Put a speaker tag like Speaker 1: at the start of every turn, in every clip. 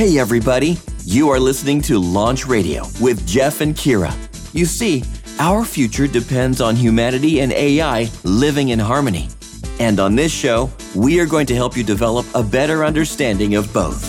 Speaker 1: Hey, everybody. You are listening to Launch Radio with Jeff and Kira. You see, our future depends on humanity and AI living in harmony. And on this show, we are going to help you develop a better understanding of both.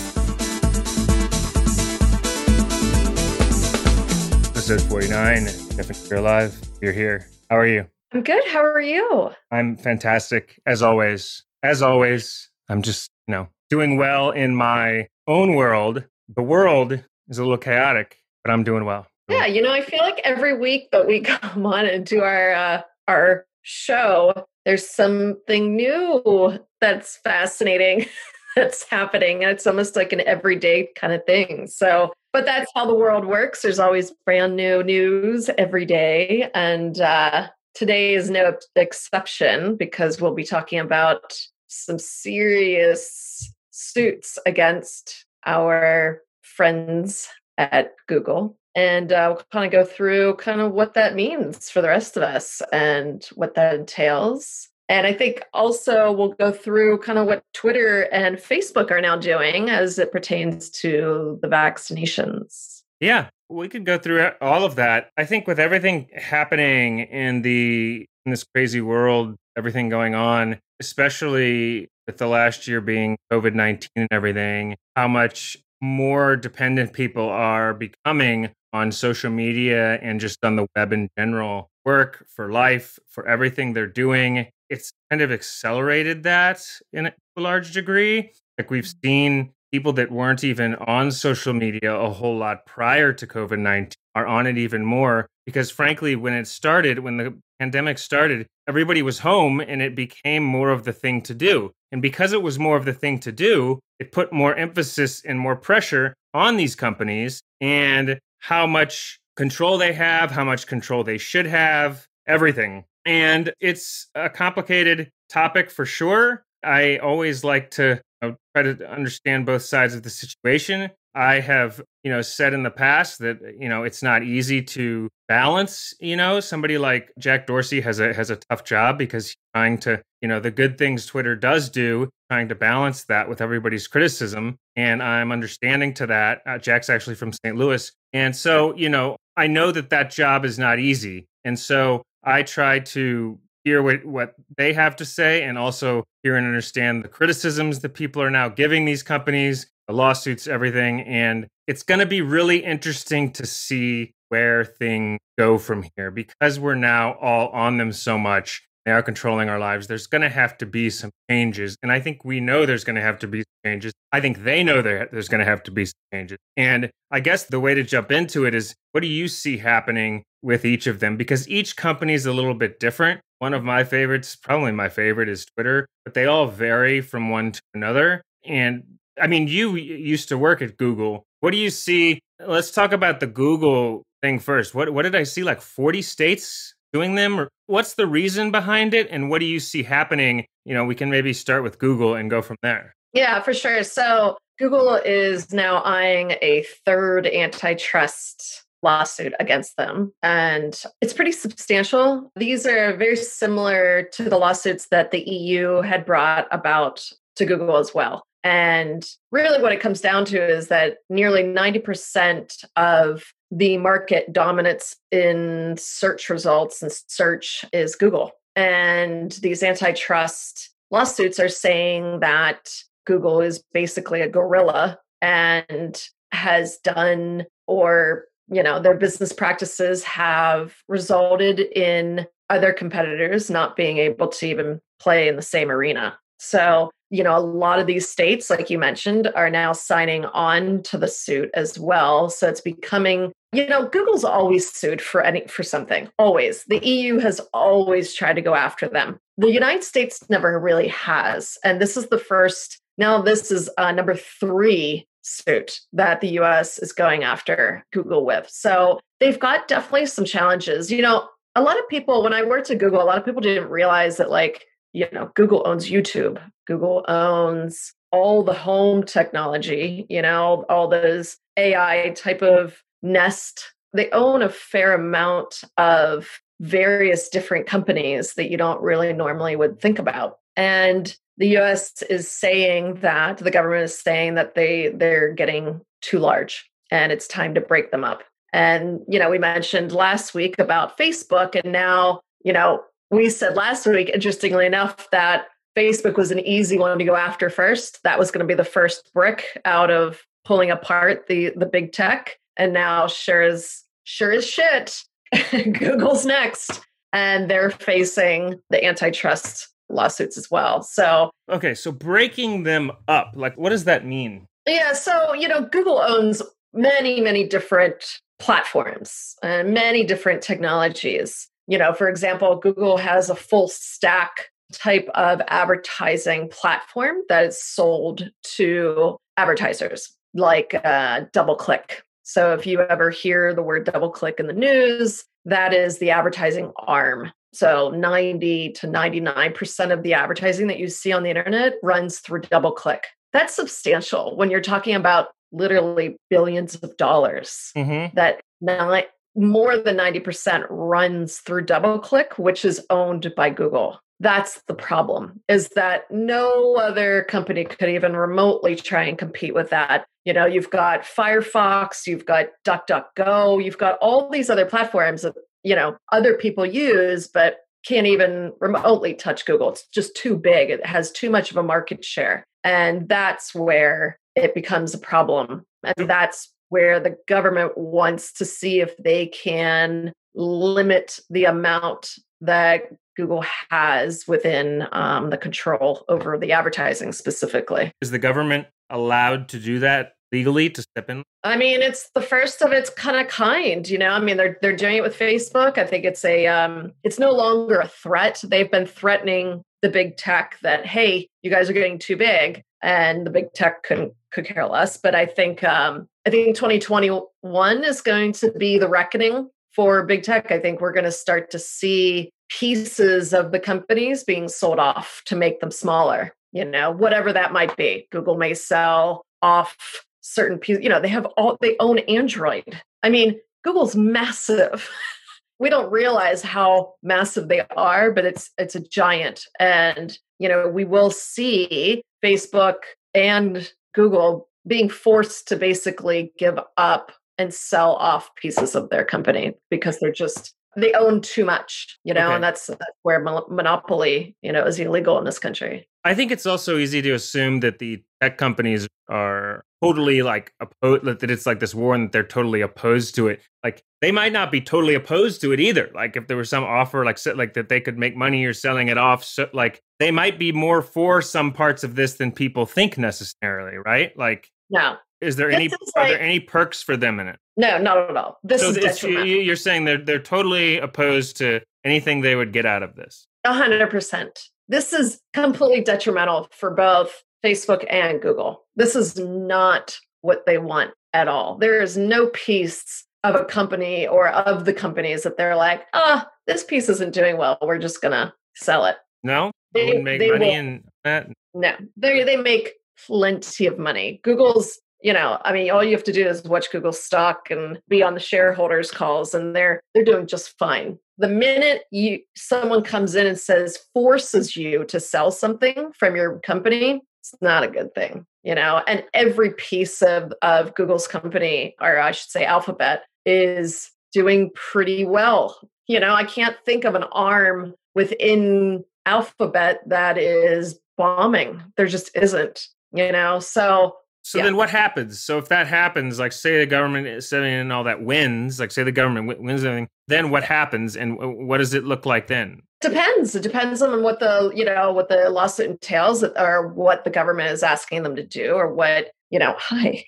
Speaker 2: Episode 49, Jeff and Kira Live. You're here. How are you?
Speaker 3: I'm good. How are you?
Speaker 2: I'm fantastic, as always. As always, I'm just, you know, doing well in my own world. The world is a little chaotic, but I'm doing well.
Speaker 3: Yeah, you know, I feel like every week that we come on and do our uh, our show, there's something new that's fascinating that's happening, and it's almost like an everyday kind of thing. So, but that's how the world works. There's always brand new news every day, and uh, today is no exception because we'll be talking about some serious suits against our friends at Google. And uh, we'll kind of go through kind of what that means for the rest of us and what that entails. And I think also we'll go through kind of what Twitter and Facebook are now doing as it pertains to the vaccinations.
Speaker 2: Yeah, we could go through all of that. I think with everything happening in the in this crazy world, everything going on, especially with the last year being COVID 19 and everything, how much more dependent people are becoming on social media and just on the web in general. Work for life, for everything they're doing. It's kind of accelerated that in a large degree. Like we've mm. seen people that weren't even on social media a whole lot prior to COVID 19 are on it even more. Because frankly, when it started, when the pandemic started, everybody was home and it became more of the thing to do. And because it was more of the thing to do, it put more emphasis and more pressure on these companies and how much control they have, how much control they should have, everything. And it's a complicated topic for sure. I always like to you know, try to understand both sides of the situation. I have, you know, said in the past that you know it's not easy to balance. You know, somebody like Jack Dorsey has a has a tough job because he's trying to, you know, the good things Twitter does do, trying to balance that with everybody's criticism. And I'm understanding to that. Uh, Jack's actually from St. Louis, and so you know, I know that that job is not easy, and so I try to hear what, what they have to say and also hear and understand the criticisms that people are now giving these companies, the lawsuits, everything. And it's going to be really interesting to see where things go from here because we're now all on them so much. They are controlling our lives. There's going to have to be some changes. And I think we know there's going to have to be changes. I think they know there, there's going to have to be some changes. And I guess the way to jump into it is what do you see happening with each of them? Because each company is a little bit different. One of my favorites, probably my favorite, is Twitter, but they all vary from one to another. And I mean, you used to work at Google. What do you see? Let's talk about the Google thing first. What what did I see? Like 40 states doing them what's the reason behind it and what do you see happening? You know, we can maybe start with Google and go from there.
Speaker 3: Yeah, for sure. So Google is now eyeing a third antitrust lawsuit against them. And it's pretty substantial. These are very similar to the lawsuits that the EU had brought about to Google as well. And really, what it comes down to is that nearly 90% of the market dominance in search results and search is Google. And these antitrust lawsuits are saying that Google is basically a gorilla and has done or you know their business practices have resulted in other competitors not being able to even play in the same arena so you know a lot of these states like you mentioned are now signing on to the suit as well so it's becoming you know google's always sued for any for something always the eu has always tried to go after them the united states never really has and this is the first now this is uh, number three suit that the US is going after Google with. So they've got definitely some challenges. You know, a lot of people, when I worked at Google, a lot of people didn't realize that, like, you know, Google owns YouTube, Google owns all the home technology, you know, all those AI type of Nest. They own a fair amount of various different companies that you don't really normally would think about. And the US is saying that the government is saying that they they're getting too large and it's time to break them up. And you know, we mentioned last week about Facebook and now, you know, we said last week interestingly enough that Facebook was an easy one to go after first. That was going to be the first brick out of pulling apart the the big tech and now sure as sure as shit Google's next and they're facing the antitrust lawsuits as well. So,
Speaker 2: okay, so breaking them up, like what does that mean?
Speaker 3: Yeah, so, you know, Google owns many, many different platforms and many different technologies. You know, for example, Google has a full stack type of advertising platform that is sold to advertisers like uh, DoubleClick. So if you ever hear the word double click in the news, that is the advertising arm so 90 to 99% of the advertising that you see on the internet runs through DoubleClick. That's substantial when you're talking about literally billions of dollars. Mm-hmm. That not, more than 90% runs through DoubleClick, which is owned by Google. That's the problem is that no other company could even remotely try and compete with that. You know, you've got Firefox, you've got DuckDuckGo, you've got all these other platforms that you know other people use but can't even remotely touch google. It's just too big. It has too much of a market share. And that's where it becomes a problem. And that's where the government wants to see if they can limit the amount that Google has within um, the control over the advertising specifically.
Speaker 2: Is the government allowed to do that legally to step in?
Speaker 3: I mean, it's the first of its kind of kind, you know. I mean, they're they're doing it with Facebook. I think it's a um it's no longer a threat. They've been threatening the big tech that hey, you guys are getting too big and the big tech couldn't could care less, but I think um I think 2021 is going to be the reckoning for big tech. I think we're going to start to see pieces of the companies being sold off to make them smaller, you know, whatever that might be. Google may sell off certain pieces. You know, they have all they own Android. I mean, Google's massive. we don't realize how massive they are, but it's it's a giant. And you know, we will see Facebook and Google being forced to basically give up and sell off pieces of their company because they're just they own too much, you know, okay. and that's, that's where monopoly, you know, is illegal in this country.
Speaker 2: I think it's also easy to assume that the tech companies are totally like opposed that it's like this war and that they're totally opposed to it like they might not be totally opposed to it either like if there was some offer like like that they could make money or selling it off so like they might be more for some parts of this than people think necessarily right like
Speaker 3: no
Speaker 2: is there this any is like, are there any perks for them in it
Speaker 3: no not at all this so is
Speaker 2: you're saying they're they're totally opposed to anything they would get out of this
Speaker 3: 100% this is completely detrimental for both Facebook and Google. This is not what they want at all. There is no piece of a company or of the companies that they're like, ah, oh, this piece isn't doing well. We're just gonna sell it.
Speaker 2: No, they make they money will, in that.
Speaker 3: No, they they make plenty of money. Google's, you know, I mean, all you have to do is watch Google stock and be on the shareholders calls, and they're they're doing just fine. The minute you someone comes in and says forces you to sell something from your company, it's not a good thing you know? And every piece of of google's company or i should say alphabet is doing pretty well. You know i can't think of an arm within alphabet that is bombing. There just isn't you know? So
Speaker 2: so yeah. then what happens? So if that happens, like say the government is setting in all that wins, like say the government wins everything, then what happens and what does it look like then?
Speaker 3: Depends. It depends on what the, you know, what the lawsuit entails or what the government is asking them to do or what, you know, hi.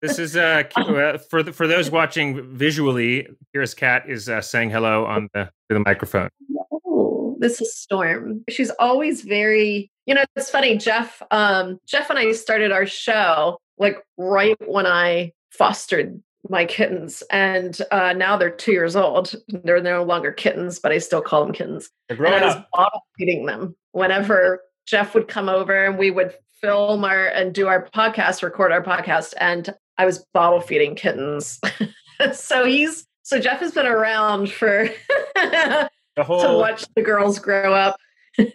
Speaker 2: this is uh for the, for those watching visually, Kira's cat is uh, saying hello on the the microphone.
Speaker 3: Oh, this is Storm. She's always very you know, it's funny, Jeff. Um, Jeff and I started our show like right when I fostered my kittens, and uh, now they're two years old. They're no longer kittens, but I still call them kittens.
Speaker 2: They're growing
Speaker 3: and
Speaker 2: I was
Speaker 3: up. bottle feeding them whenever Jeff would come over, and we would film our and do our podcast, record our podcast, and I was bottle feeding kittens. so he's so Jeff has been around for whole... to watch the girls grow up.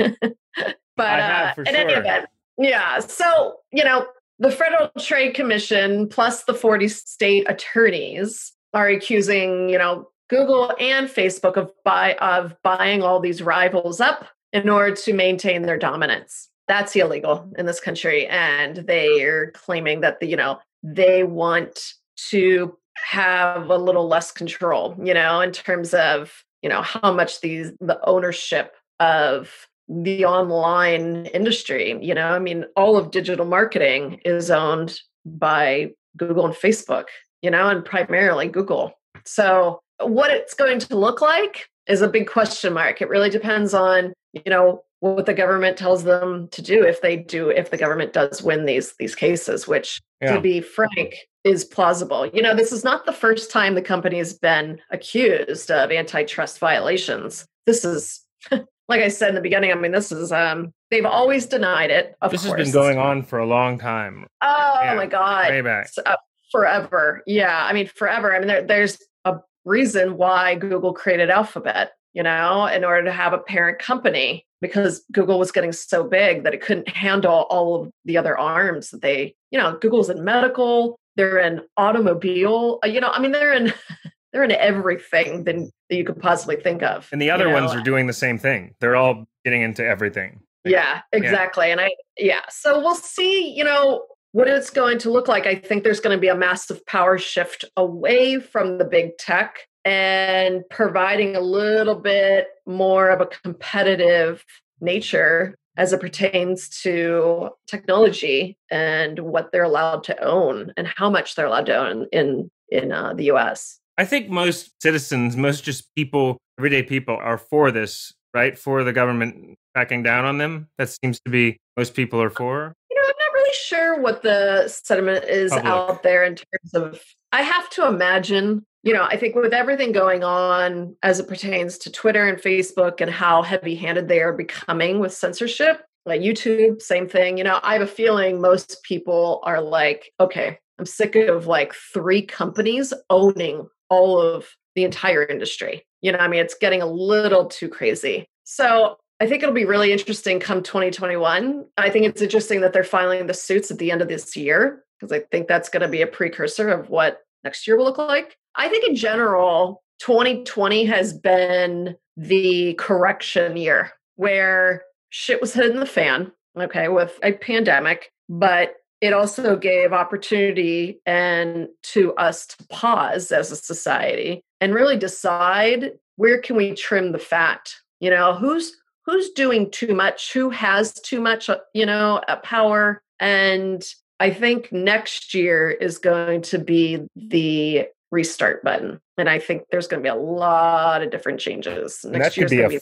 Speaker 3: But
Speaker 2: uh,
Speaker 3: in
Speaker 2: sure.
Speaker 3: any event, yeah. So, you know, the Federal Trade Commission plus the 40 state attorneys are accusing, you know, Google and Facebook of buy of buying all these rivals up in order to maintain their dominance. That's illegal in this country. And they are claiming that the, you know, they want to have a little less control, you know, in terms of, you know, how much these the ownership of the online industry. You know, I mean, all of digital marketing is owned by Google and Facebook, you know, and primarily Google. So, what it's going to look like is a big question mark. It really depends on, you know, what the government tells them to do if they do if the government does win these these cases which yeah. to be frank is plausible you know this is not the first time the company has been accused of antitrust violations this is like I said in the beginning, I mean, this is um they've always denied it. Of
Speaker 2: this
Speaker 3: course.
Speaker 2: has been going on for a long time.
Speaker 3: Oh yeah, my god,
Speaker 2: way back,
Speaker 3: uh, forever. Yeah, I mean, forever. I mean, there, there's a reason why Google created Alphabet. You know, in order to have a parent company, because Google was getting so big that it couldn't handle all of the other arms that they, you know, Google's in medical, they're in automobile. Uh, you know, I mean, they're in they're in everything than that you could possibly think of.
Speaker 2: And the other
Speaker 3: you know?
Speaker 2: ones are doing the same thing. They're all getting into everything.
Speaker 3: Yeah, exactly. Yeah. And I, yeah. So we'll see, you know, what it's going to look like. I think there's going to be a massive power shift away from the big tech and providing a little bit more of a competitive nature as it pertains to technology and what they're allowed to own and how much they're allowed to own in in uh, the U.S.
Speaker 2: I think most citizens, most just people, everyday people, are for this, right? For the government cracking down on them. That seems to be most people are for.
Speaker 3: You know, I'm not really sure what the sentiment is Public. out there in terms of. I have to imagine, you know, I think with everything going on as it pertains to Twitter and Facebook and how heavy handed they are becoming with censorship, like YouTube, same thing. You know, I have a feeling most people are like, okay, I'm sick of like three companies owning all of the entire industry. You know, I mean, it's getting a little too crazy. So I think it'll be really interesting come 2021. I think it's interesting that they're filing the suits at the end of this year because I think that's going to be a precursor of what next year will look like. I think in general, 2020 has been the correction year where shit was hitting the fan, okay, with a pandemic, but it also gave opportunity and to us to pause as a society and really decide where can we trim the fat you know who's who's doing too much who has too much uh, you know power and i think next year is going to be the restart button and i think there's going to be a lot of different changes next
Speaker 2: year be, be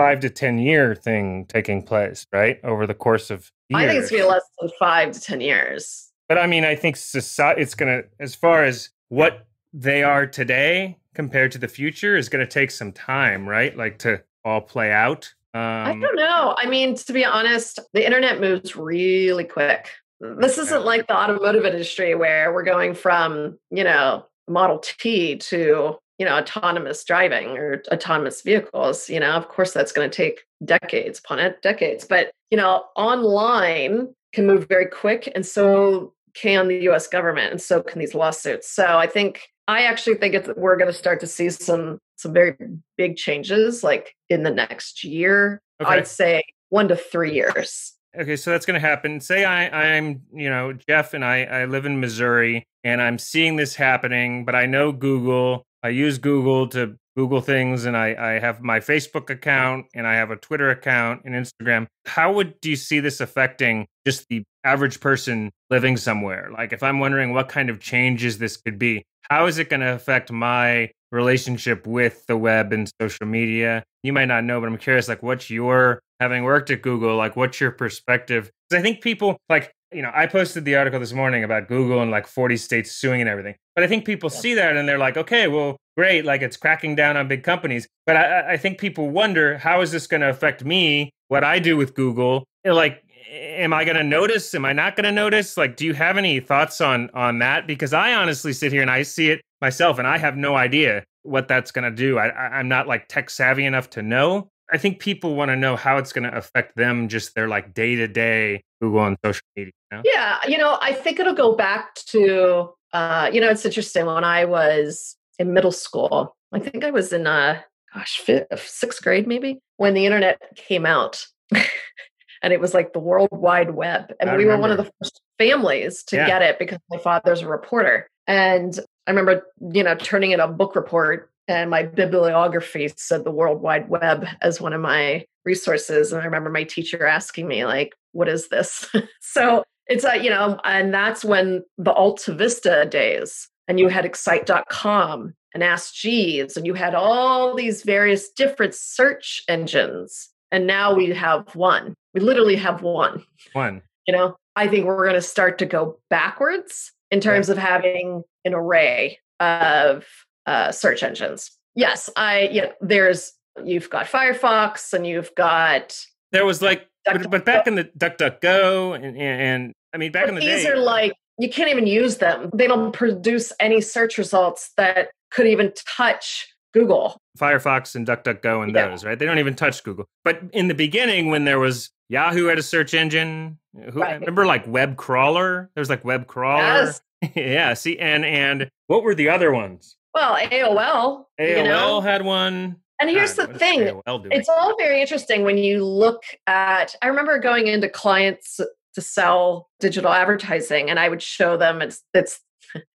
Speaker 2: five to ten year thing taking place, right? Over the course of years.
Speaker 3: I think it's gonna be less than five to ten years.
Speaker 2: But I mean, I think society it's gonna as far as what they are today compared to the future is gonna take some time, right? Like to all play out.
Speaker 3: Um, I don't know. I mean, to be honest, the internet moves really quick. This isn't like the automotive industry where we're going from, you know, Model T to you know autonomous driving or autonomous vehicles you know of course that's going to take decades upon it decades but you know online can move very quick and so can the us government and so can these lawsuits. So i think i actually think it's, we're going to start to see some some very big changes like in the next year okay. i'd say one to three years.
Speaker 2: Okay so that's going to happen. Say i i'm you know jeff and i i live in missouri and i'm seeing this happening but i know google I use Google to Google things, and I, I have my Facebook account, and I have a Twitter account and Instagram. How would do you see this affecting just the average person living somewhere? Like, if I'm wondering what kind of changes this could be, how is it going to affect my relationship with the web and social media? You might not know, but I'm curious. Like, what's your having worked at Google? Like, what's your perspective? Because I think people like you know, I posted the article this morning about Google and like 40 states suing and everything. But I think people see that and they're like, okay, well, great, like it's cracking down on big companies. But I, I think people wonder how is this going to affect me, what I do with Google? Like, am I going to notice? Am I not going to notice? Like, do you have any thoughts on on that? Because I honestly sit here and I see it myself, and I have no idea what that's going to do. I, I'm not like tech savvy enough to know. I think people want to know how it's going to affect them, just their like day to day Google and social media. You know?
Speaker 3: Yeah, you know, I think it'll go back to, uh, you know, it's interesting. When I was in middle school, I think I was in, uh, gosh, fifth, sixth grade maybe, when the internet came out. and it was like the World Wide Web. And
Speaker 2: I
Speaker 3: we were one of the first families to
Speaker 2: Yeah.
Speaker 3: get it because my father's a reporter. And I remember, you know, turning in a book report and my bibliography said the World Wide Web as one of my resources. And I remember my teacher asking me, like, what is this? so it's a, you know, and that's when the Alta Vista days and you had excite.com and Ask Jeeves and you had all these various different search engines. And now we have one. We literally have one.
Speaker 2: One.
Speaker 3: You know, I think we're going to start to go backwards in terms of having an array of uh, search engines. Yes, I, you know, there's, you've got Firefox and you've got,
Speaker 2: There was like, but, but back in the DuckDuckGo, and, and, and I mean, back in the
Speaker 3: these
Speaker 2: day,
Speaker 3: are like, you can't even use them. They don't produce any search results that could even touch Google.
Speaker 2: Firefox and DuckDuckGo and
Speaker 3: Yeah.
Speaker 2: those, right? They don't even touch Google. But in the beginning, when there was Yahoo had a search engine, who
Speaker 3: Right.
Speaker 2: remember like web crawler? There was like web crawler.
Speaker 3: Yes.
Speaker 2: yeah. See, and and what were the other ones?
Speaker 3: Well, AOL,
Speaker 2: AOL
Speaker 3: you know?
Speaker 2: had one.
Speaker 3: And here's
Speaker 2: God,
Speaker 3: the thing it's all very interesting when you look at i remember going into clients to sell digital advertising and i would show them it's it's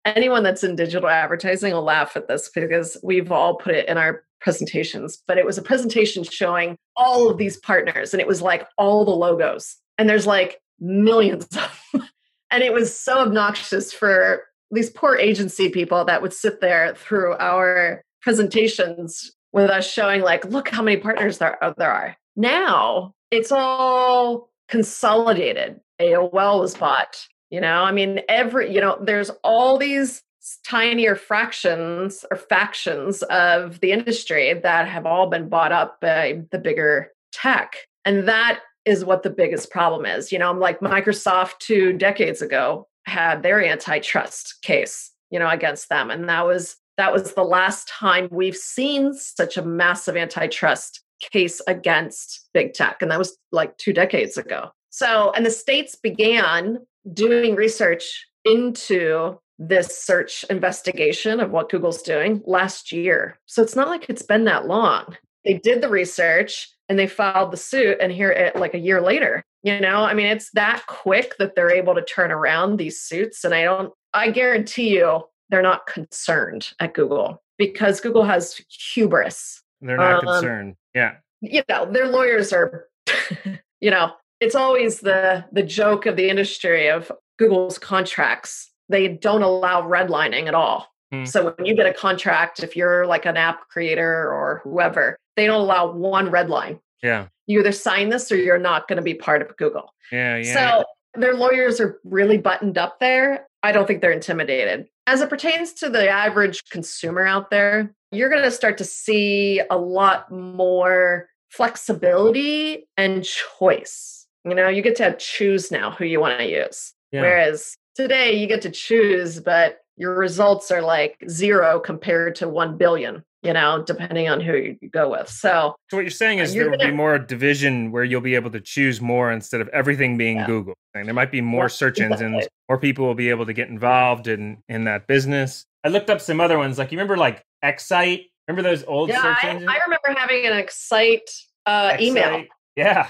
Speaker 3: anyone that's in digital advertising will laugh at this because we've all put it in our presentations but it was a presentation showing all of these partners and it was like all the logos and there's like millions of them and it was so obnoxious for these poor agency people that would sit there through our presentations with us showing like look how many partners there, uh, there are. Now it's all consolidated. Aol was bought you know? I mean every you know there's all these tinier fractions or factions of the industry that have all been bought up by the bigger tech and that is what the biggest problem is. You know I'm like microsoft two decades ago had their antitrust case you know against them and that was that was the last time we've seen such a massive antitrust case against big tech and that was like 2 decades ago so and the states began doing research into this search investigation of what Google's doing last year. So it's not like it's been that long. They did the research and they filed the suit, and here, it, like a year later, you know, I mean, it's that quick that they're able to turn around these suits. And I don't, I guarantee you, they're not concerned at Google because Google has hubris.
Speaker 2: They're not
Speaker 3: um,
Speaker 2: concerned. Yeah.
Speaker 3: You know, their lawyers are, you know, it's always the the joke of the industry of Google's contracts. They don't allow redlining at all.
Speaker 2: Hmm.
Speaker 3: So when you get a contract, if you're like an app creator or whoever, they don't allow one red line.
Speaker 2: Yeah.
Speaker 3: You either sign this or you're not going to be part of Google.
Speaker 2: Yeah. Yeah.
Speaker 3: So their lawyers are really buttoned up there. I don't think they're intimidated. As it pertains to the average consumer out there, you're going to start to see a lot more flexibility and choice. You know, you get to choose now who you want to use.
Speaker 2: Yeah.
Speaker 3: Whereas today you get to choose, but your results are like zero compared to 1 billion, you know, depending on who you go with. So,
Speaker 2: So what you're saying is
Speaker 3: You're
Speaker 2: there will be more division where you'll be able to choose more instead of everything being
Speaker 3: Yeah.
Speaker 2: Google. And there might be more
Speaker 3: Yeah,
Speaker 2: search
Speaker 3: exactly.
Speaker 2: engines, more people will be able to get involved in in that business. I looked up some other ones, like you remember like Excite. Remember those old
Speaker 3: yeah,
Speaker 2: search
Speaker 3: I,
Speaker 2: engines?
Speaker 3: I remember having an Excite uh, email.
Speaker 2: Yeah.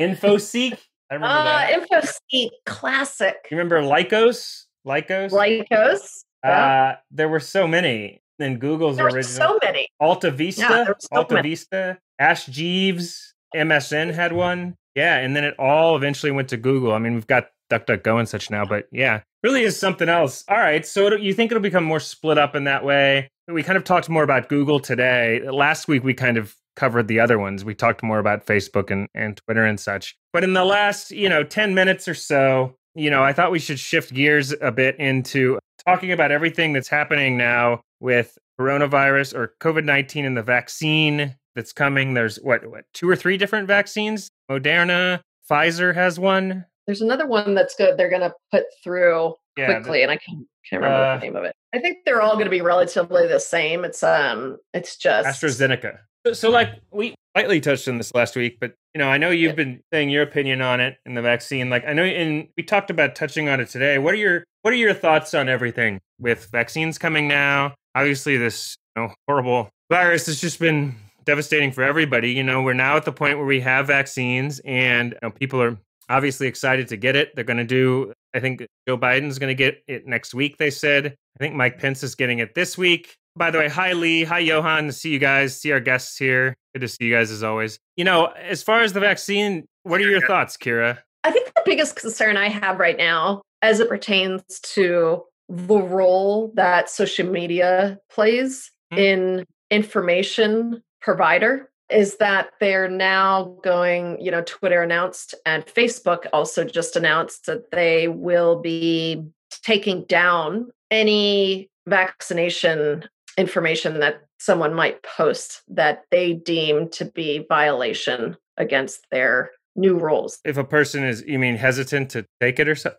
Speaker 2: InfoSeek. I remember
Speaker 3: Uh,
Speaker 2: that.
Speaker 3: InfoSeek classic.
Speaker 2: You remember Lycos? Lycos?
Speaker 3: Lycos.
Speaker 2: Uh, there were so many in Google's
Speaker 3: There
Speaker 2: original.
Speaker 3: so many.
Speaker 2: Alta Vista,
Speaker 3: Yeah, so
Speaker 2: Alta
Speaker 3: many.
Speaker 2: Vista, Ask Jeeves, MSN had one. Yeah, and then it all eventually went to Google. I mean, we've got DuckDuckGo and such now, but yeah, really is something else. All right, so you think it'll become more split up in that way? We kind of talked more about Google today. Last week we kind of covered the other ones. We talked more about Facebook and, and Twitter and such. But in the last, you know, 10 minutes or so, you know, I thought we should shift gears a bit into talking about everything that's happening now with coronavirus or COVID 19 and the vaccine that's coming. There's what, what, two or three different vaccines? Moderna, Pfizer has one.
Speaker 3: There's another one that's good. They're going to put through
Speaker 2: Yeah, the-
Speaker 3: quickly, and I can't, can't remember
Speaker 2: Uh,
Speaker 3: the name of it. I think they're all going to be relatively the same. It's um, it's just
Speaker 2: AstraZeneca. So, so like we lightly touched on this last week, but you know, I know you've yeah. been saying your opinion on it in the vaccine. Like I know, and we talked about touching on it today. What are your what are your thoughts on everything with vaccines coming now? Obviously, this you know, horrible virus has just been devastating for everybody. You know, we're now at the point where we have vaccines, and you know, people are obviously excited to get it. They're going to do. I think Joe Biden's going to get it next week. They said. I think Mike Pence is getting it this week. By the way, hi Lee, hi Johan. See you guys. See our guests here. Good to see you guys as always. You know, as far as the vaccine, what are your thoughts, Kira?
Speaker 3: I think the biggest concern I have right now, as it pertains to the role that social media plays mm-hmm. in information provider is that they're now going, you know, Twitter announced and Facebook also just announced that they will be taking down any vaccination information that someone might post that they deem to be violation against their new rules.
Speaker 2: If a person is, you mean hesitant to take it or such?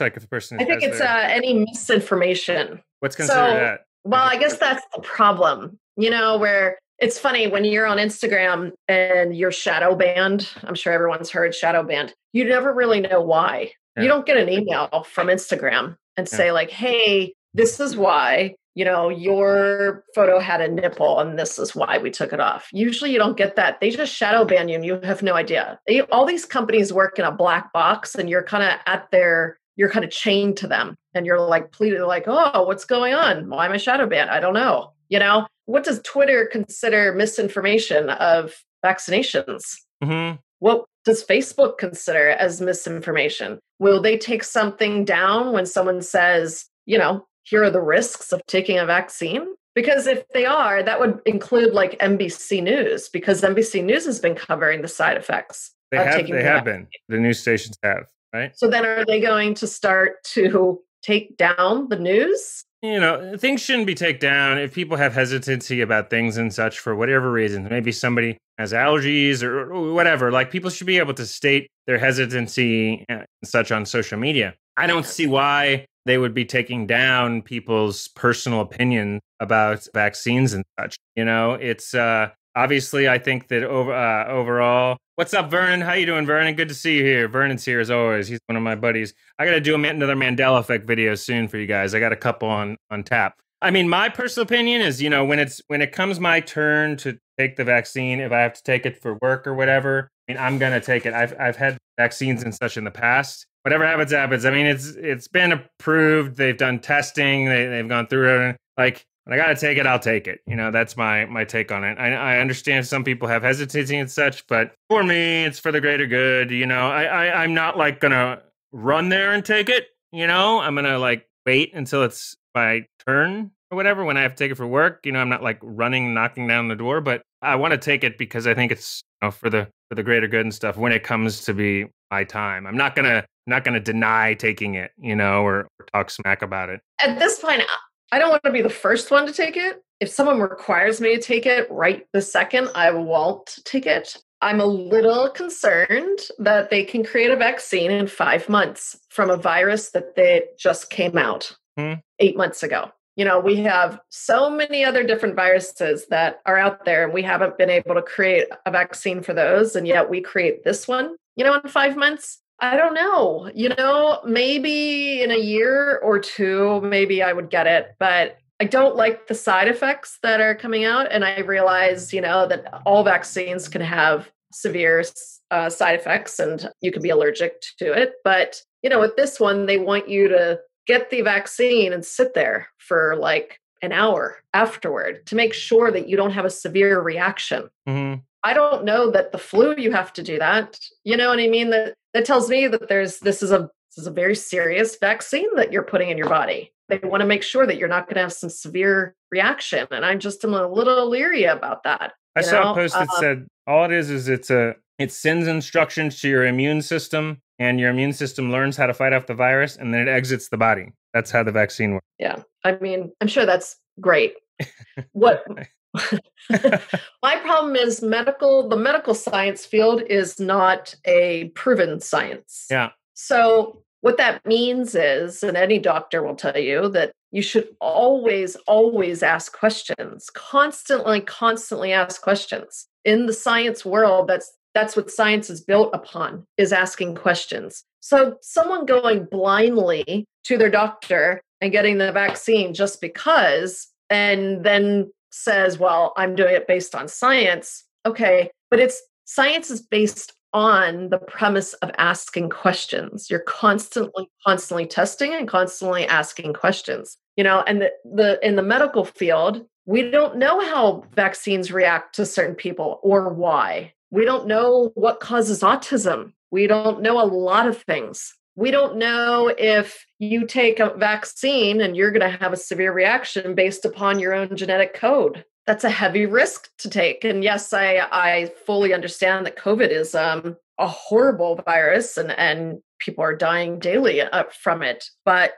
Speaker 2: Like if a person,
Speaker 3: I think it's their... uh, any misinformation.
Speaker 2: What's considered so, that?
Speaker 3: Well, I guess that's the problem. You know, where it's funny when you're on Instagram and you're shadow banned. I'm sure everyone's heard shadow banned. You never really know why. Yeah. You don't get an email from Instagram and say like, "Hey, this is why." You know, your photo had a nipple and this is why we took it off. Usually you don't get that. They just shadow ban you and you have no idea. They, all these companies work in a black box and you're kind of at their, you're kind of chained to them and you're like pleaded like, oh, what's going on? Why am I shadow banned? I don't know. You know, what does Twitter consider misinformation of vaccinations? Mm-hmm. What does Facebook consider as misinformation? Will they take something down when someone says, you know, here are the risks of taking a vaccine? Because if they are, that would include like NBC News, because NBC News has been covering the side effects.
Speaker 2: They have. They the have been. The news stations have. Right.
Speaker 3: So then, are they going to start to take down the news?
Speaker 2: You know, things shouldn't be taken down if people have hesitancy about things and such for whatever reason. Maybe somebody has allergies or whatever. Like people should be able to state their hesitancy uh, and such on social media. I don't see why they would be taking down people's personal opinion about vaccines and such. You know, it's uh, obviously I think that over uh, overall. What's up, Vernon? How you doing, Vernon? Good to see you here. Vernon's here as always. He's one of my buddies. I got to do another Mandela effect video soon for you guys. I got a couple on on tap. I mean, my personal opinion is, you know, when it's when it comes my turn to take the vaccine, if I have to take it for work or whatever, I mean, I'm gonna take it. I've I've had vaccines and such in the past, whatever happens, happens. I mean, it's it's been approved. They've done testing. They they've gone through it. Like, when I got to take it, I'll take it. You know, that's my my take on it. I, I understand some people have hesitancy and such, but for me, it's for the greater good. You know, I, I I'm not like gonna run there and take it. You know, I'm gonna like wait until it's my turn or whatever when I have to take it for work. You know, I'm not like running, knocking down the door, but I want to take it because I think it's you know, for the for the greater good and stuff. When it comes to be my time, I'm not gonna not going to deny taking it, you know, or, or talk smack about it.
Speaker 3: At this point, I don't want to be the first one to take it. If someone requires me to take it right the second, I won't take it. I'm a little concerned that they can create a vaccine in five months from a virus that they just came out hmm. eight months ago. You know, we have so many other different viruses that are out there, and we haven't been able to create a vaccine for those. And yet we create this one, you know, in five months. I don't know. You know, maybe in a year or two, maybe I would get it, but I don't like the side effects that are coming out. And I realize, you know, that all vaccines can have severe uh, side effects and you can be allergic to it. But, you know, with this one, they want you to get the vaccine and sit there for like an hour afterward to make sure that you don't have a severe reaction. Mm-hmm. I don't know that the flu you have to do that. You know what I mean? That that tells me that there's this is a this is a very serious vaccine that you're putting in your body. They want to make sure that you're not going to have some severe reaction, and I'm just am a little leery about that.
Speaker 2: I saw know? a post that um, said all it is is it's a it sends instructions to your immune system, and your immune system learns how to fight off the virus, and then it exits the body. That's how the vaccine works.
Speaker 3: Yeah, I mean, I'm sure that's great. what My problem is medical, the medical science field is not a proven science.
Speaker 2: Yeah.
Speaker 3: So, what that means is, and any doctor will tell you, that you should always, always ask questions, constantly, constantly ask questions. in the science world that's that's what science is built upon is asking questions. So someone going blindly to their doctor and getting the vaccine just because and then says well i'm doing it based on science. Okay but it's science is based on the premise of asking questions. You're constantly constantly testing and constantly asking questions you know and the, the in the medical field we don't know how vaccines react to certain people or why. We don't know what causes autism. We don't know a lot of things. We don't know if you take a vaccine and you're going to have a severe reaction based upon your own genetic code. That's a heavy risk to take. And yes, I, I fully understand that COVID is um, a horrible virus and, and people are dying daily uh, from it. But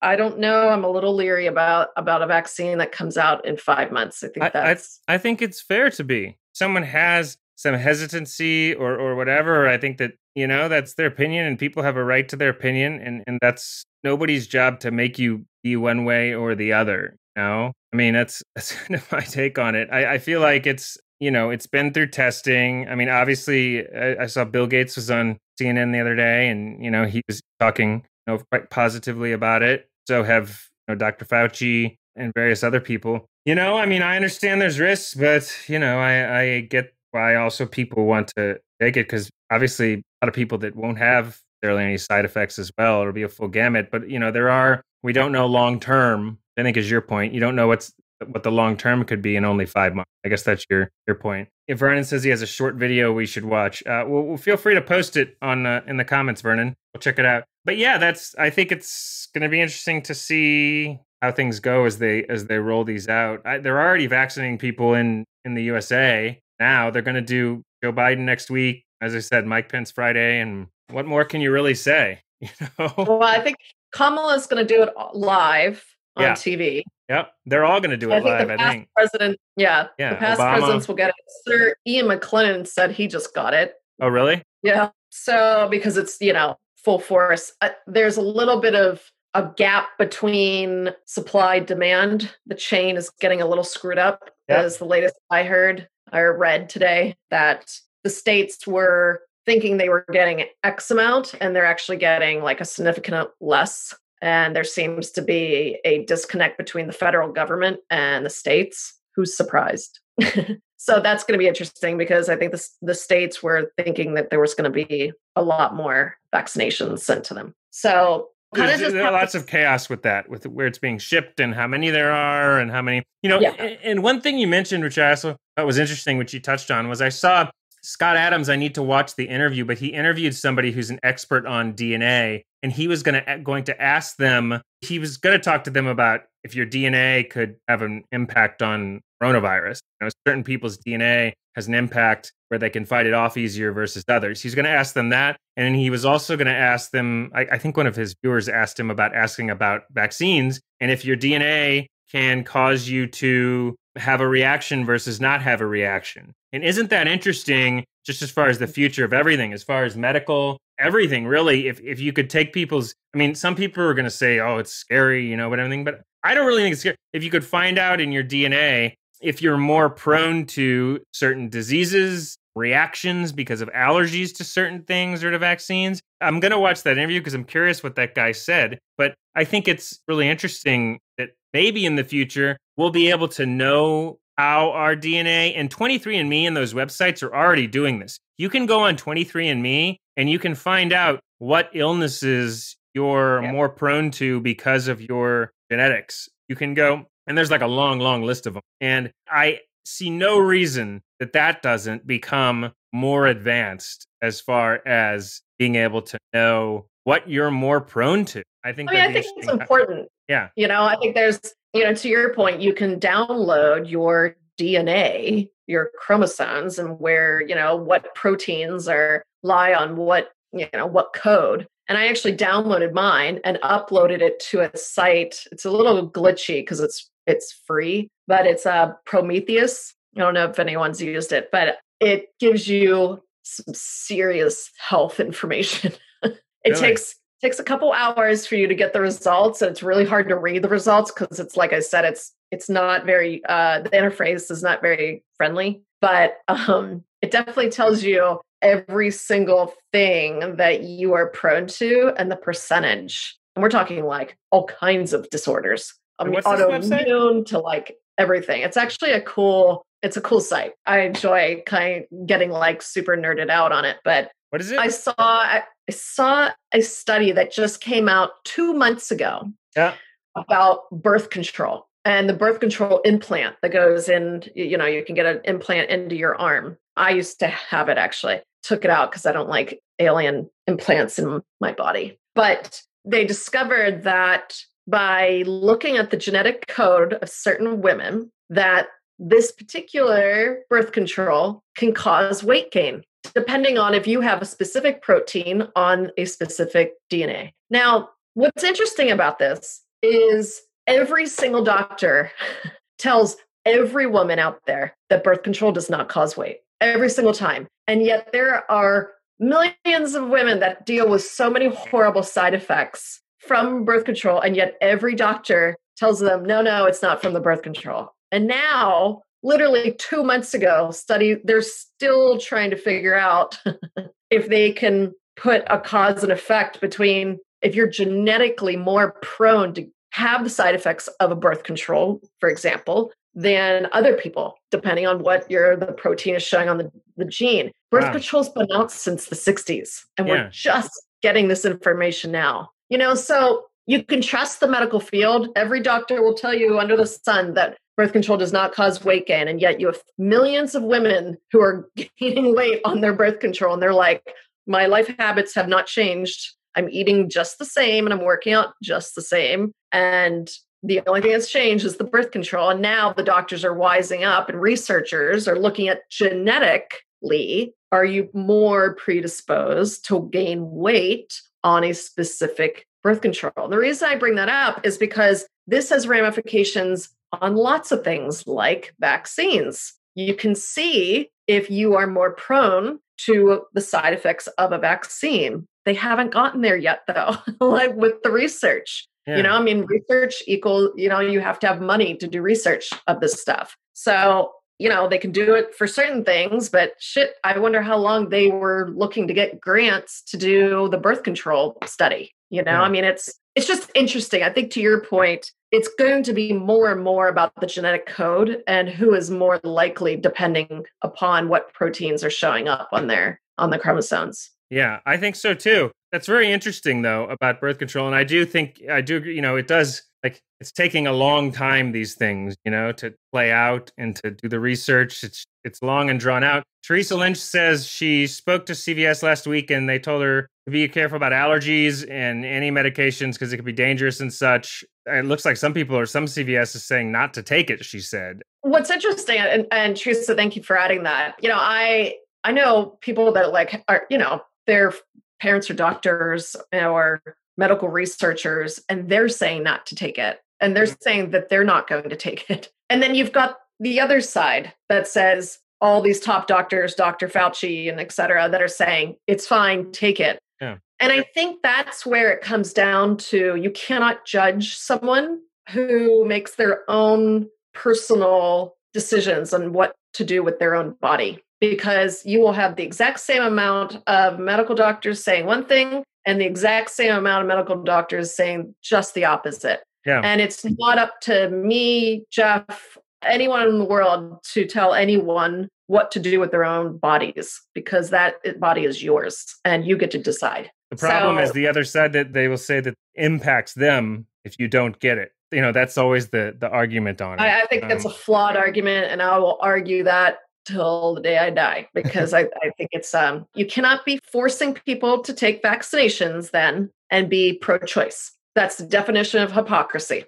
Speaker 3: I don't know. I'm a little leery about about a vaccine that comes out in five months. I think that's.
Speaker 2: I, I, I think it's fair to be. Someone has some hesitancy or or whatever. I think that you know that's their opinion, and people have a right to their opinion, and and that's nobody's job to make you be one way or the other. You know, I mean that's that's kind of my take on it. I, I feel like it's you know it's been through testing. I mean, obviously, I, I saw Bill Gates was on CNN the other day, and you know he was talking you know quite positively about it so have you know, Dr. Fauci and various other people. You know, I mean, I understand there's risks, but you know, I, I get why also people want to take it because obviously a lot of people that won't have necessarily any side effects as well. It'll be a full gamut. But you know, there are we don't know long term. I think is your point. You don't know what's what the long term could be in only five months. I guess that's your your point. If Vernon says he has a short video we should watch, uh, well, well, feel free to post it on uh, in the comments, Vernon. We'll check it out. But yeah, that's. I think it's going to be interesting to see how things go as they as they roll these out. I, they're already vaccinating people in in the USA now. They're going to do Joe Biden next week. As I said, Mike Pence Friday, and what more can you really say? You know.
Speaker 3: Well, I think Kamala's going to do it live on yeah. TV.
Speaker 2: Yep, they're all going to do it I live. I think
Speaker 3: president. Yeah, yeah. The past Obama. presidents will get it. Sir Ian McKellen said he just got it.
Speaker 2: Oh, really?
Speaker 3: Yeah. So because it's you know full force. Uh, there's a little bit of a gap between supply demand. The chain is getting a little screwed up. Yep. As the latest I heard or read today that the states were thinking they were getting X amount and they're actually getting like a significant less. And there seems to be a disconnect between the federal government and the states. Who's surprised? so that's going to be interesting because I think the, the states were thinking that there was going to be a lot more vaccinations sent to them. So
Speaker 2: kind of just lots of chaos with that, with where it's being shipped and how many there are and how many, you know. Yeah. And one thing you mentioned, which I also thought was interesting, which you touched on, was I saw Scott Adams. I need to watch the interview, but he interviewed somebody who's an expert on DNA, and he was going to going to ask them. He was going to talk to them about if your DNA could have an impact on coronavirus. You know, certain people's DNA has an impact where they can fight it off easier versus others. He's going to ask them that. And he was also going to ask them, I, I, think one of his viewers asked him about asking about vaccines and if your DNA can cause you to have a reaction versus not have a reaction. And isn't that interesting just as far as the future of everything, as far as medical, everything really? If, if you could take people's, I mean, some people are going to say, oh, it's scary, you know, but everything, but I don't really think it's scary. If you could find out in your DNA if you're more prone to certain diseases, reactions because of allergies to certain things or to vaccines. I'm going to watch that interview because I'm curious what that guy said. But I think it's really interesting that maybe in the future we'll be able to know how our DNA and 23andMe and those websites are already doing this. You can go on 23andMe and you can find out what illnesses you're more prone to because of your genetics. You can go and there's like a long, long list of them. And I see no reason that that doesn't become more advanced as far as being able to know what you're more prone to. I think.
Speaker 3: I mean, I think it's important.
Speaker 2: Yeah.
Speaker 3: You know, I think there's, you know, to your point, you can download your DNA, your chromosomes, and where you know what proteins are lie on what you know what code and I actually downloaded mine and uploaded it to a site. It's a little glitchy because it's it's free, but it's a uh, Promethease. I don't know if anyone's used it, but it gives you some serious health information. it really? takes takes a couple hours for you to get the results and it's really hard to read the results because it's like i said it's It's not very, uh, the interface is not very friendly, but um, it definitely tells you every single thing that you are prone to and the percentage. And we're talking like all kinds of disorders. I mean, autoimmune to like everything. It's actually a cool, it's a cool site. I enjoy kind of getting like super nerded out on it. But
Speaker 2: what is it?
Speaker 3: I saw I saw a study that just came out two months ago.
Speaker 2: Yeah.
Speaker 3: About birth control and the birth control implant that goes in. You know, you can get an implant into your arm. I used to have it actually. Took it out because I don't like alien implants in my body. But they discovered that by looking at the genetic code of certain women that this particular birth control can cause weight gain depending on if you have a specific protein on a specific DNA. Now, what's interesting about this is every single doctor tells every woman out there that birth control does not cause weight every single time. And yet there are millions of women that deal with so many horrible side effects from birth control, and yet every doctor tells them, no, no, it's not from the birth control. And now, literally two months ago, study they're still trying to figure out if they can put a cause and effect between if you're genetically more prone to have the side effects of a birth control, for example, than other people, depending on what your the protein is showing on the, the gene. Birth wow. control's been out since the 60s, and yeah. we're just getting this information now. You know, so you can trust the medical field. Every doctor will tell you under the sun that birth control does not cause weight gain. And yet you have millions of women who are gaining weight on their birth control. And they're like, my life habits have not changed. I'm eating just the same and I'm working out just the same. And the only thing that's changed is the birth control. And now the doctors are wising up and researchers are looking at genetically are you more predisposed to gain weight on a specific birth control? The reason I bring that up is because this has ramifications on lots of things like vaccines. You can see if you are more prone to the side effects of a vaccine. They haven't gotten there yet, though, like with the research. Yeah. You know, I mean, research equal, you know, you have to have money to do research of this stuff. So, you know, they can do it for certain things, but shit, I wonder how long they were looking to get grants to do the birth control study. You know, yeah. I mean, it's it's just interesting. I think to your point, it's going to be more and more about the genetic code and who is more likely depending upon what proteins are showing up on their on the chromosomes.
Speaker 2: Yeah, I think so too. That's very interesting though about birth control and I do think I do you know it does like it's taking a long time these things, you know, to play out and to do the research. It's it's long and drawn out. Teresa Lynch says she spoke to CVS last week and they told her to be careful about allergies and any medications because it could be dangerous and such. It looks like some people or some CVS is saying not to take it, she said.
Speaker 3: What's interesting and, and Teresa, thank you for adding that. You know, I I know people that like are, you know, their parents are doctors or medical researchers, and they're saying not to take it. And they're mm-hmm. saying that they're not going to take it. And then you've got the other side that says all these top doctors, Dr. Fauci and et cetera, that are saying it's fine, take it.
Speaker 2: Yeah.
Speaker 3: And I think that's where it comes down to you cannot judge someone who makes their own personal decisions on what to do with their own body because you will have the exact same amount of medical doctors saying one thing and the exact same amount of medical doctors saying just the opposite.
Speaker 2: Yeah.
Speaker 3: And it's not up to me, Jeff, anyone in the world to tell anyone what to do with their own bodies because that body is yours and you get to decide.
Speaker 2: The problem
Speaker 3: so,
Speaker 2: is the other side that they will say that impacts them if you don't get it. You know, that's always the the argument on it.
Speaker 3: I, I think um, that's a flawed argument, and I will argue that till the day I die because I, I think it's um you cannot be forcing people to take vaccinations then and be pro-choice. That's the definition of hypocrisy.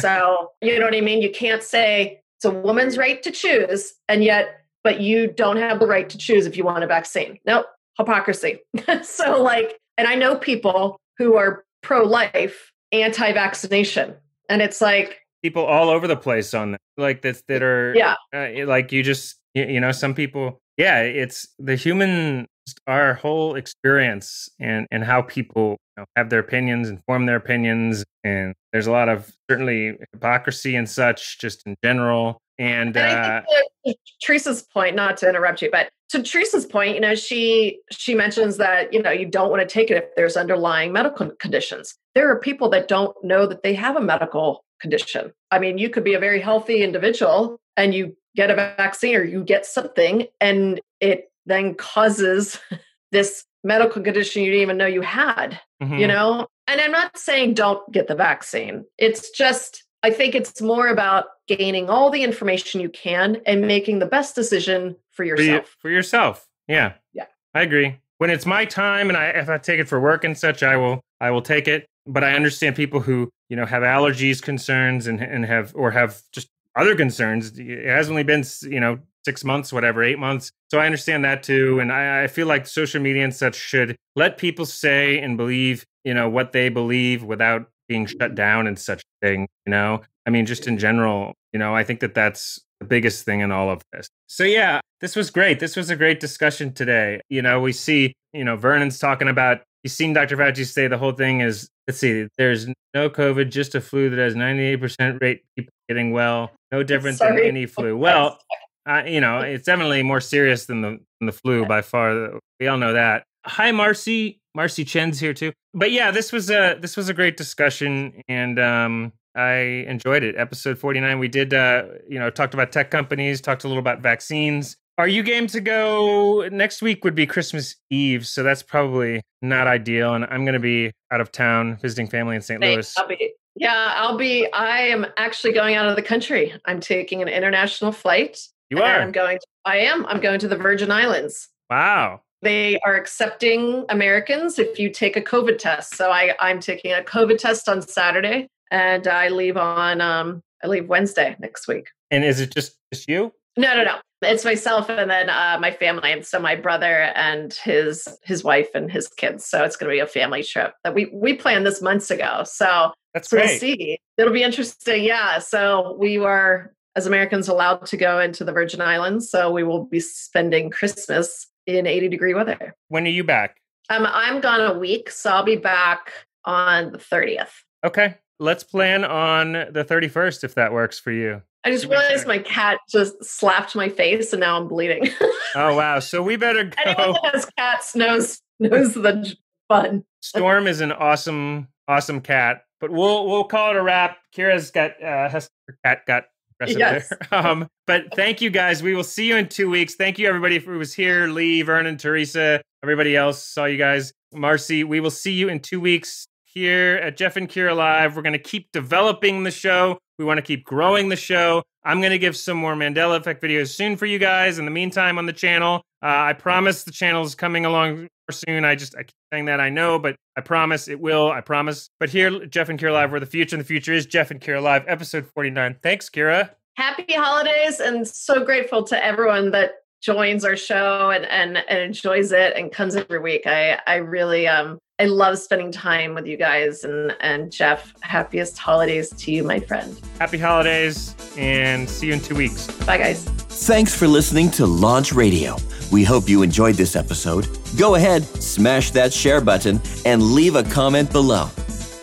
Speaker 3: so you know what I mean? You can't say it's a woman's right to choose, and yet, but you don't have the right to choose if you want a vaccine. Nope, hypocrisy. so like, and I know people who are pro-life, anti-vaccination, and it's like
Speaker 2: people all over the place on that, like that that are
Speaker 3: yeah,
Speaker 2: uh, like you just you, you know some people yeah it's the human our whole experience and and how people you know, have their opinions and form their opinions. And there's a lot of certainly hypocrisy and such just in general. And,
Speaker 3: and uh, Teresa's point, not to interrupt you, but to Teresa's point, you know, she she mentions that you know you don't want to take it if there's underlying medical conditions. There are people that don't know that they have a medical condition. I mean, you could be a very healthy individual and you get a vaccine or you get something, and it then causes this medical condition you didn't even know you had. Mm-hmm. You know, and I'm not saying don't get the vaccine. It's just I think it's more about gaining all the information you can and making the best decision for yourself. For, you,
Speaker 2: for yourself. Yeah.
Speaker 3: Yeah.
Speaker 2: I agree. When it's my time and I if I take it for work and such, I will I will take it. But I understand people who, you know, have allergies concerns and and have or have just other concerns. It has only been, you know, six months, whatever, eight months. So I understand that too. And I, I feel like social media and such should let people say and believe, you know, what they believe without being shut down and such thing you know? I mean just in general you know i think that that's the biggest thing in all of this. So yeah this was great. This was a great discussion today. You know we see you know vernon's talking about you've seen dr fauci say the whole thing is let's see there's no covid just a flu that has 98% rate people getting well no different than any flu. well uh, you know it's definitely more serious than the than the flu by far we all know that. Hi marcy Marcy Chen's here too. But yeah, this was a this was a great discussion, and um, I enjoyed it. Episode forty nine, we did uh, you know talked about tech companies, talked a little about vaccines. Are you game to go? Next week would be Christmas Eve, so that's probably not ideal. And I'm going to be out of town visiting family in St. Louis.
Speaker 3: I'll be, yeah, I'll be. I am actually going out of the country. I'm taking an international flight.
Speaker 2: You are.
Speaker 3: I'm going. To, I am. I'm going to the Virgin Islands.
Speaker 2: Wow.
Speaker 3: They are accepting Americans if you take a COVID test. So I, I'm taking a COVID test on Saturday, and I leave on um, I leave Wednesday next week.
Speaker 2: And is it just just you?
Speaker 3: No, no, no. It's myself and then uh, my family, and so my brother and his his wife and his kids. So it's going to be a family trip that we we planned this months ago. So
Speaker 2: that's
Speaker 3: great. We'll see. It'll be interesting. Yeah. So we were as Americans allowed to go into the Virgin Islands. So we will be spending Christmas in 80 degree weather.
Speaker 2: When are you back?
Speaker 3: Um, I'm gone a week, so I'll be back on the 30th.
Speaker 2: Okay. Let's plan on the 31st if that works for you.
Speaker 3: I just realized my cat just slapped my face and now I'm bleeding.
Speaker 2: oh wow. So we better go.
Speaker 3: Anyone that has cats knows knows the fun.
Speaker 2: Storm is an awesome, awesome cat. But we'll we'll call it a wrap. Kira's got uh has her cat got
Speaker 3: yes.
Speaker 2: Um, but thank you guys. We will see you in two weeks. Thank you everybody who was here. Lee, Vernon, Teresa, everybody else. Saw you guys. Marcy, we will see you in two weeks here at Jeff and Kira Live. We're going to keep developing the show. We want to keep growing the show. I'm going to give some more Mandela Effect videos soon for you guys. In the meantime, on the channel, uh, I promise the channel is coming along soon. I just I keep saying that I know, but I promise it will. I promise. But here, Jeff and Kira Live, where the future and the future is Jeff and Kira Live, episode 49. Thanks, Kira.
Speaker 3: Happy holidays, and so grateful to everyone that joins our show and, and, and enjoys it and comes every week. I I really um I love spending time with you guys and and Jeff. Happiest holidays to you, my friend.
Speaker 2: Happy holidays and see you in two weeks.
Speaker 3: Bye, guys.
Speaker 1: Thanks for listening to Launch Radio. We hope you enjoyed this episode. Go ahead, smash that share button, and leave a comment below.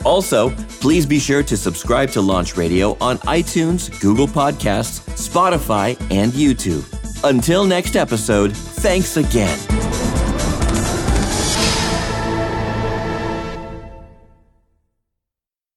Speaker 1: Also, please be sure to subscribe to Launch Radio on iTunes, Google Podcasts, Spotify, and YouTube. Until next episode, thanks again.